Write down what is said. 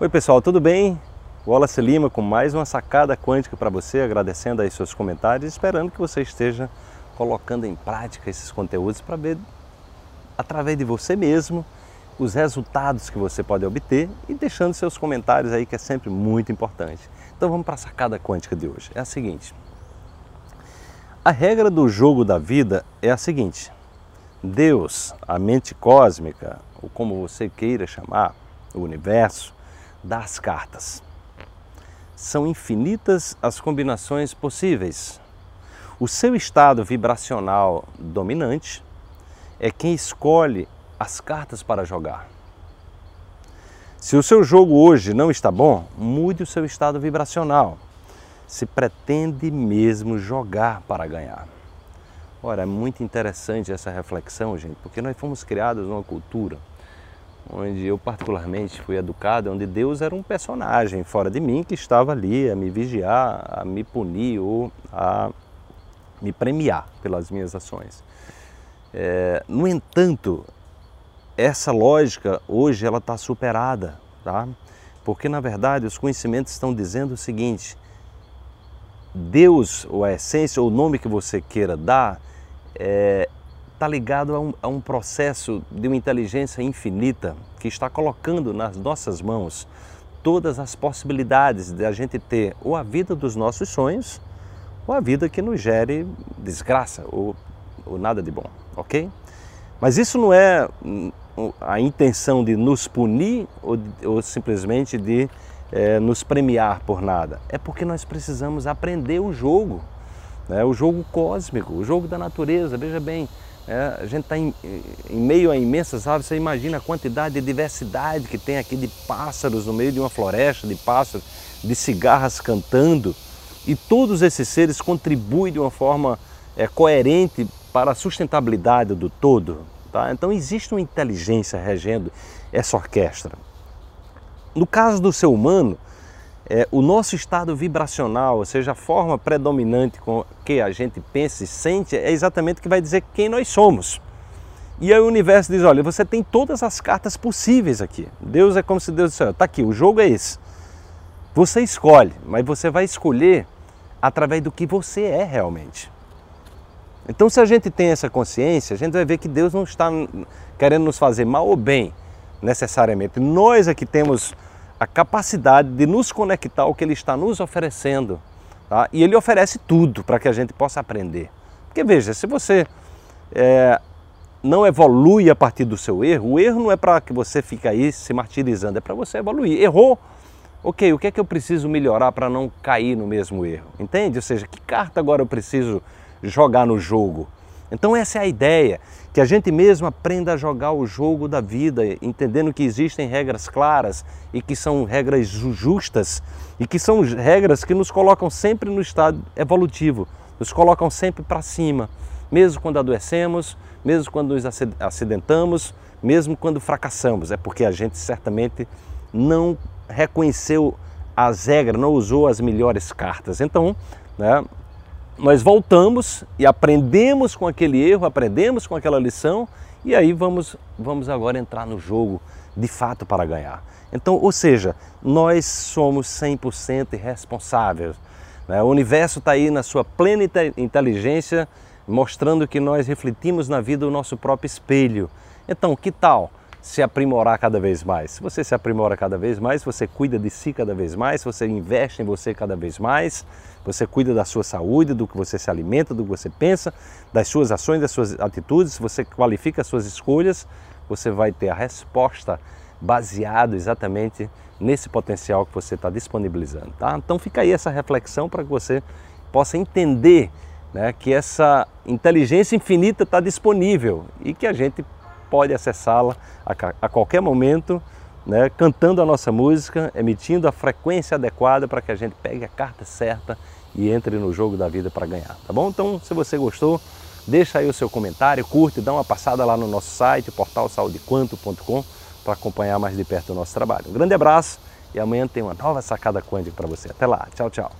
Oi pessoal, tudo bem? Wallace Lima com mais uma sacada quântica para você, agradecendo aí seus comentários, esperando que você esteja colocando em prática esses conteúdos para ver através de você mesmo os resultados que você pode obter e deixando seus comentários aí que é sempre muito importante. Então vamos para a sacada quântica de hoje. É a seguinte: a regra do jogo da vida é a seguinte: Deus, a mente cósmica, ou como você queira chamar, o universo, dá as cartas. São infinitas as combinações possíveis. O seu estado vibracional dominante é quem escolhe as cartas para jogar. Se o seu jogo hoje não está bom, mude o seu estado vibracional. Se pretende mesmo jogar para ganhar. Ora, é muito interessante essa reflexão, gente, porque nós fomos criados numa cultura onde eu particularmente fui educado, onde Deus era um personagem fora de mim que estava ali a me vigiar, a me punir ou a me premiar pelas minhas ações. É, no entanto, essa lógica hoje ela está superada, tá? Porque na verdade os conhecimentos estão dizendo o seguinte: Deus, ou a essência, ou o nome que você queira dar, é, tá ligado a um, a um processo de uma inteligência infinita que está colocando nas nossas mãos todas as possibilidades de a gente ter ou a vida dos nossos sonhos ou a vida que nos gere desgraça ou, ou nada de bom, ok? Mas isso não é a intenção de nos punir ou, ou simplesmente de é, nos premiar por nada. É porque nós precisamos aprender o jogo, né? o jogo cósmico, o jogo da natureza. Veja bem, é, a gente está em, em, meio a imensas árvores, você imagina a quantidade de diversidade que tem aqui de pássaros no meio de uma floresta, de pássaros, de cigarras cantando. E todos esses seres contribuem de uma forma é, coerente para a sustentabilidade do todo. Tá? Então existe uma inteligência regendo essa orquestra. No caso do ser humano, é, o nosso estado vibracional, ou seja, a forma predominante com que a gente pensa e sente, é exatamente o que vai dizer quem nós somos. E aí o universo diz: olha, você tem todas as cartas possíveis aqui. Deus é como se Deus dissesse: está aqui, o jogo é esse. Você escolhe, mas você vai escolher através do que você é realmente. Então, se a gente tem essa consciência, a gente vai ver que Deus não está querendo nos fazer mal ou bem, necessariamente. Nós é que temos a capacidade de nos conectar ao que Ele está nos oferecendo. Tá? E Ele oferece tudo para que a gente possa aprender. Porque veja, se você é, não evolui a partir do seu erro, o erro não é para que você fique aí se martirizando, é para você evoluir. Errou, ok, o que é que eu preciso melhorar para não cair no mesmo erro? Entende? Ou seja, que carta agora eu preciso jogar no jogo? Então essa é a ideia, que a gente mesmo aprenda a jogar o jogo da vida, entendendo que existem regras claras e que são regras justas e que são regras que nos colocam sempre no estado evolutivo, nos colocam sempre para cima, mesmo quando adoecemos, mesmo quando nos acidentamos, mesmo quando fracassamos. É porque a gente certamente não reconheceu as regras, não usou as melhores cartas. Então, né, nós voltamos e aprendemos com aquele erro, aprendemos com aquela lição e aí vamos, vamos agora entrar no jogo de fato para ganhar. Então, ou seja, nós somos 100% responsáveis. Né? O universo está aí na sua plena inteligência, mostrando que nós refletimos na vida o nosso próprio espelho. Então, que tal se aprimorar cada vez mais? Se você se aprimora cada vez mais, você cuida de si cada vez mais, você investe em você cada vez mais, você cuida da sua saúde, do que você se alimenta, do que você pensa, das suas ações, das suas atitudes, você qualifica as suas escolhas, você vai ter a resposta baseado exatamente nesse potencial que você está disponibilizando. Tá? Então fica aí essa reflexão para que você possa entender né, que essa inteligência infinita está disponível e que a gente pode acessá-la a, a qualquer momento né, cantando a nossa música, emitindo a frequência adequada para que a gente pegue a carta certa e entre no jogo da vida para ganhar, tá bom? Então, se você gostou, deixa aí o seu comentário, curte, dá uma passada lá no nosso site, portalsaudequanto.com, para acompanhar mais de perto o nosso trabalho. Um grande abraço e amanhã tem uma nova sacada quântica para você. Até lá, tchau, tchau.